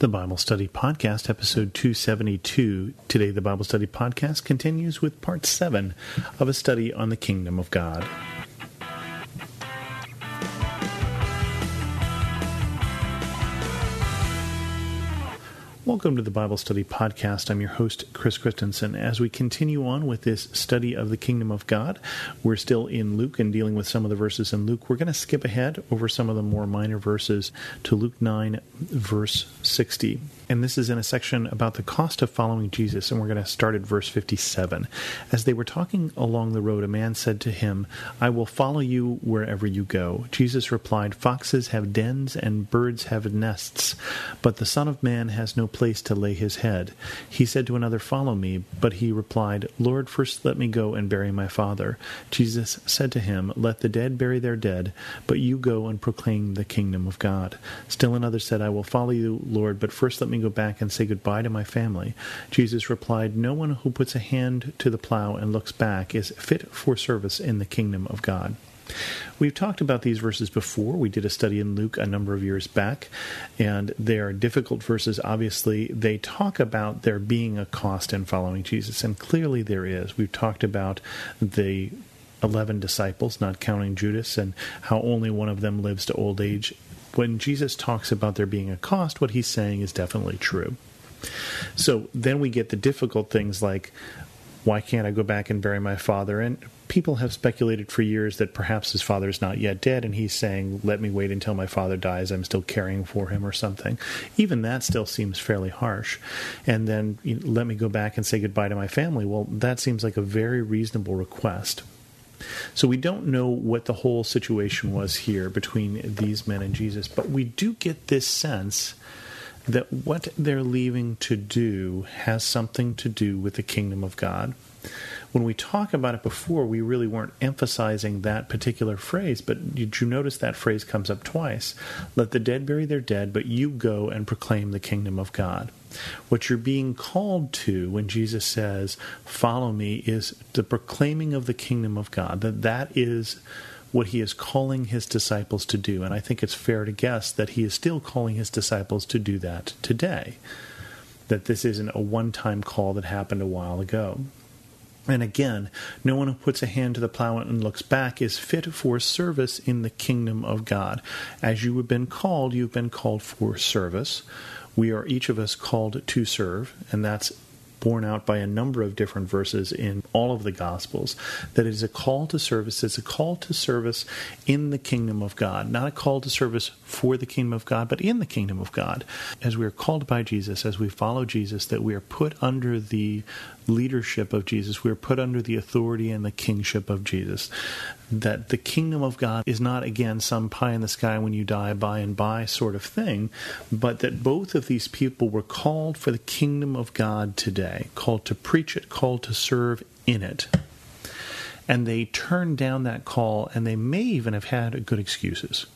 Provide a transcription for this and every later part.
the Bible Study Podcast, episode 272. Today, the Bible Study Podcast continues with part 7 of a study on the kingdom of God. Welcome to the Bible Study Podcast. I'm your host, Chris Christensen. As we continue on with this study of the kingdom of God, we're still in Luke and dealing with some of the verses in Luke. We're going to skip ahead over some of the more minor verses to Luke 9, verse 60 and this is in a section about the cost of following Jesus, and we're going to start at verse 57. As they were talking along the road, a man said to him, I will follow you wherever you go. Jesus replied, Foxes have dens and birds have nests, but the Son of Man has no place to lay his head. He said to another, Follow me, but he replied, Lord, first let me go and bury my father. Jesus said to him, Let the dead bury their dead, but you go and proclaim the kingdom of God. Still another said, I will follow you, Lord, but first let me go back and say goodbye to my family? Jesus replied, No one who puts a hand to the plow and looks back is fit for service in the kingdom of God. We've talked about these verses before. We did a study in Luke a number of years back, and they are difficult verses. Obviously, they talk about there being a cost in following Jesus, and clearly there is. We've talked about the 11 disciples, not counting Judas, and how only one of them lives to old age when Jesus talks about there being a cost, what he's saying is definitely true. So then we get the difficult things like, why can't I go back and bury my father? And people have speculated for years that perhaps his father is not yet dead, and he's saying, let me wait until my father dies. I'm still caring for him or something. Even that still seems fairly harsh. And then you know, let me go back and say goodbye to my family. Well, that seems like a very reasonable request. So we don't know what the whole situation was here between these men and Jesus, but we do get this sense that what they're leaving to do has something to do with the kingdom of God. When we talk about it before, we really weren't emphasizing that particular phrase, but did you notice that phrase comes up twice? Let the dead bury their dead, but you go and proclaim the kingdom of God. What you're being called to when Jesus says, Follow me, is the proclaiming of the kingdom of God. That that is what he is calling his disciples to do. And I think it's fair to guess that he is still calling his disciples to do that today. That this isn't a one time call that happened a while ago. And again, no one who puts a hand to the plow and looks back is fit for service in the kingdom of God. As you have been called, you've been called for service. We are each of us called to serve, and that's borne out by a number of different verses in all of the Gospels, that it is a call to service. It's a call to service in the kingdom of God, not a call to service for the kingdom of God, but in the kingdom of God. As we are called by Jesus, as we follow Jesus, that we are put under the leadership of Jesus, we are put under the authority and the kingship of Jesus that the kingdom of God is not, again, some pie in the sky when you die by and by sort of thing, but that both of these people were called for the kingdom of God today, called to preach it, called to serve in it. And they turned down that call, and they may even have had good excuses.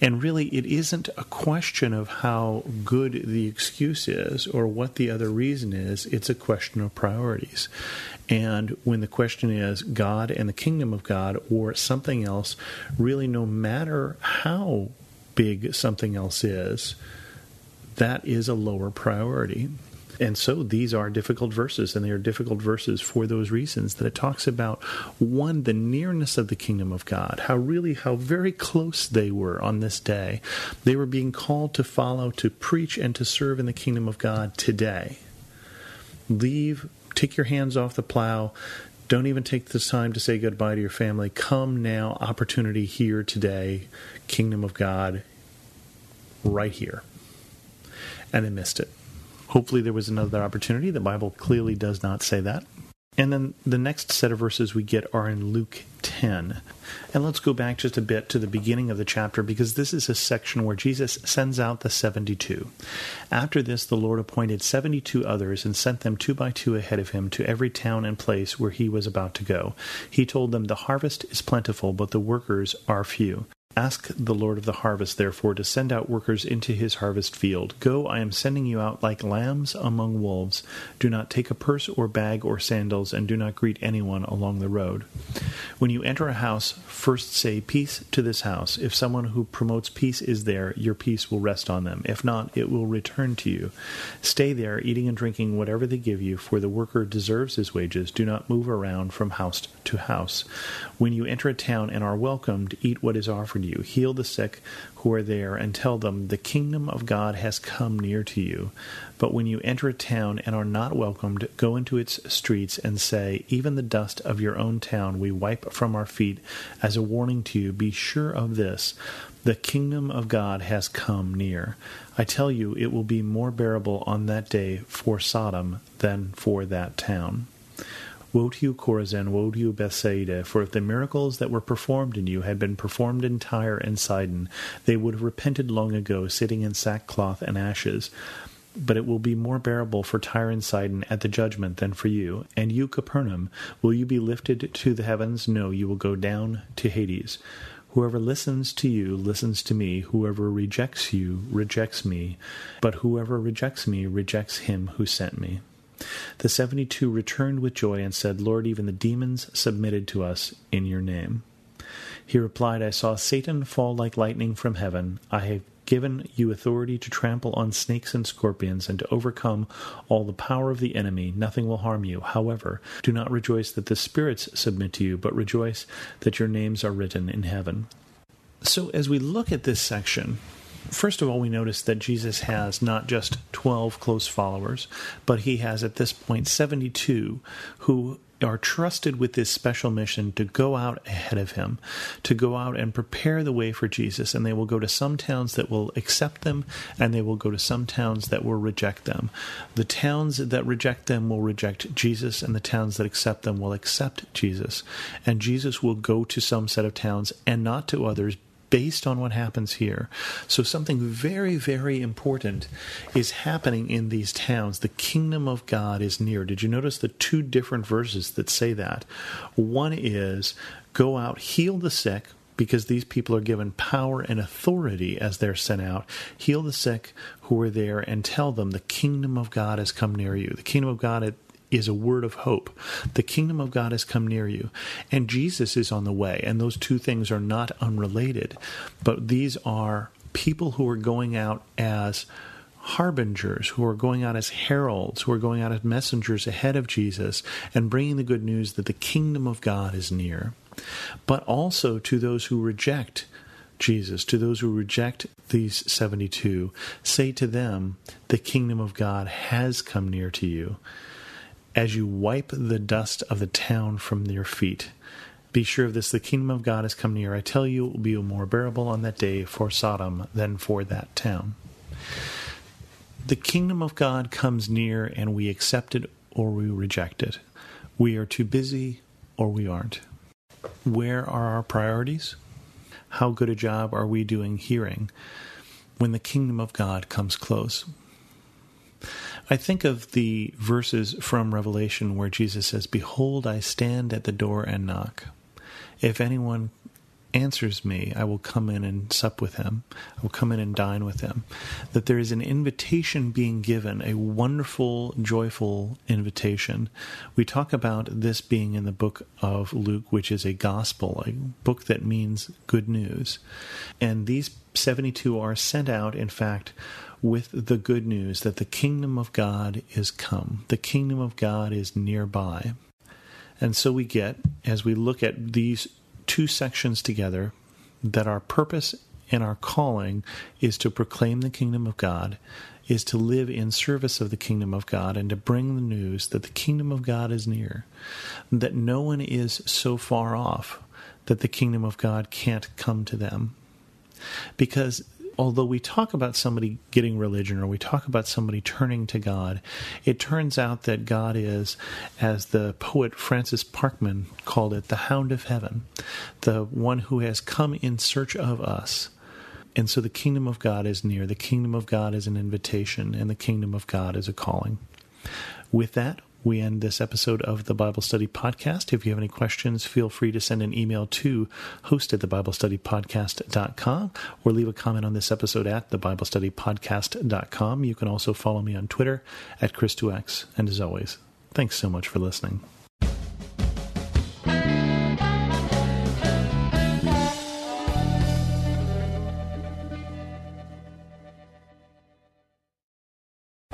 And really, it isn't a question of how good the excuse is or what the other reason is, it's a question of priorities. And when the question is God and the kingdom of God or something else, really, no matter how big something else is, that is a lower priority. And so these are difficult verses, and they are difficult verses for those reasons that it talks about one, the nearness of the kingdom of God, how really, how very close they were on this day. They were being called to follow, to preach, and to serve in the kingdom of God today. Leave, take your hands off the plow. Don't even take this time to say goodbye to your family. Come now, opportunity here today, kingdom of God, right here. And they missed it. Hopefully, there was another opportunity. The Bible clearly does not say that. And then the next set of verses we get are in Luke 10. And let's go back just a bit to the beginning of the chapter because this is a section where Jesus sends out the 72. After this, the Lord appointed 72 others and sent them two by two ahead of him to every town and place where he was about to go. He told them, The harvest is plentiful, but the workers are few. Ask the Lord of the harvest, therefore, to send out workers into his harvest field. Go, I am sending you out like lambs among wolves. Do not take a purse or bag or sandals, and do not greet anyone along the road. When you enter a house, first say, Peace to this house. If someone who promotes peace is there, your peace will rest on them. If not, it will return to you. Stay there, eating and drinking whatever they give you, for the worker deserves his wages. Do not move around from house to house. When you enter a town and are welcomed, eat what is offered you. Heal the sick who are there, and tell them, The kingdom of God has come near to you. But when you enter a town and are not welcomed, go into its streets and say, Even the dust of your own town we wipe from our feet as a warning to you. Be sure of this. The kingdom of God has come near. I tell you, it will be more bearable on that day for Sodom than for that town. Woe to you, Chorazin! Woe to you, Bethsaida! For if the miracles that were performed in you had been performed in Tyre and Sidon, they would have repented long ago, sitting in sackcloth and ashes. But it will be more bearable for Tyre and Sidon at the judgment than for you. And you, Capernaum, will you be lifted to the heavens? No, you will go down to Hades. Whoever listens to you listens to me. Whoever rejects you rejects me. But whoever rejects me rejects him who sent me. The seventy two returned with joy and said, Lord, even the demons submitted to us in your name. He replied, I saw Satan fall like lightning from heaven. I have given you authority to trample on snakes and scorpions and to overcome all the power of the enemy. Nothing will harm you. However, do not rejoice that the spirits submit to you, but rejoice that your names are written in heaven. So, as we look at this section, First of all, we notice that Jesus has not just 12 close followers, but he has at this point 72 who are trusted with this special mission to go out ahead of him, to go out and prepare the way for Jesus. And they will go to some towns that will accept them, and they will go to some towns that will reject them. The towns that reject them will reject Jesus, and the towns that accept them will accept Jesus. And Jesus will go to some set of towns and not to others based on what happens here. So, something very, very important is happening in these towns. The kingdom of God is near. Did you notice the two different verses that say that? One is go out, heal the sick, because these people are given power and authority as they're sent out. Heal the sick who are there and tell them the kingdom of God has come near you. The kingdom of God is a word of hope. The kingdom of God has come near you, and Jesus is on the way. And those two things are not unrelated, but these are people who are going out as harbingers, who are going out as heralds, who are going out as messengers ahead of Jesus and bringing the good news that the kingdom of God is near. But also to those who reject Jesus, to those who reject these 72, say to them, the kingdom of God has come near to you as you wipe the dust of the town from your feet. Be sure of this the kingdom of God has come near. I tell you, it will be more bearable on that day for Sodom than for that town. The kingdom of God comes near, and we accept it or we reject it. We are too busy or we aren't. Where are our priorities? How good a job are we doing hearing when the kingdom of God comes close? I think of the verses from Revelation where Jesus says, Behold, I stand at the door and knock. If anyone answers me, I will come in and sup with him. I will come in and dine with him. That there is an invitation being given, a wonderful, joyful invitation. We talk about this being in the book of Luke, which is a gospel, a book that means good news. And these 72 are sent out, in fact, with the good news that the kingdom of God is come. The kingdom of God is nearby. And so we get, as we look at these two sections together, that our purpose and our calling is to proclaim the kingdom of God, is to live in service of the kingdom of God, and to bring the news that the kingdom of God is near, that no one is so far off that the kingdom of God can't come to them. Because although we talk about somebody getting religion or we talk about somebody turning to God, it turns out that God is, as the poet Francis Parkman called it, the hound of heaven, the one who has come in search of us. And so the kingdom of God is near. The kingdom of God is an invitation, and the kingdom of God is a calling. With that, we end this episode of the Bible Study Podcast. If you have any questions, feel free to send an email to host at thebiblestudypodcast.com or leave a comment on this episode at thebiblestudypodcast.com. You can also follow me on Twitter at Chris2X. And as always, thanks so much for listening.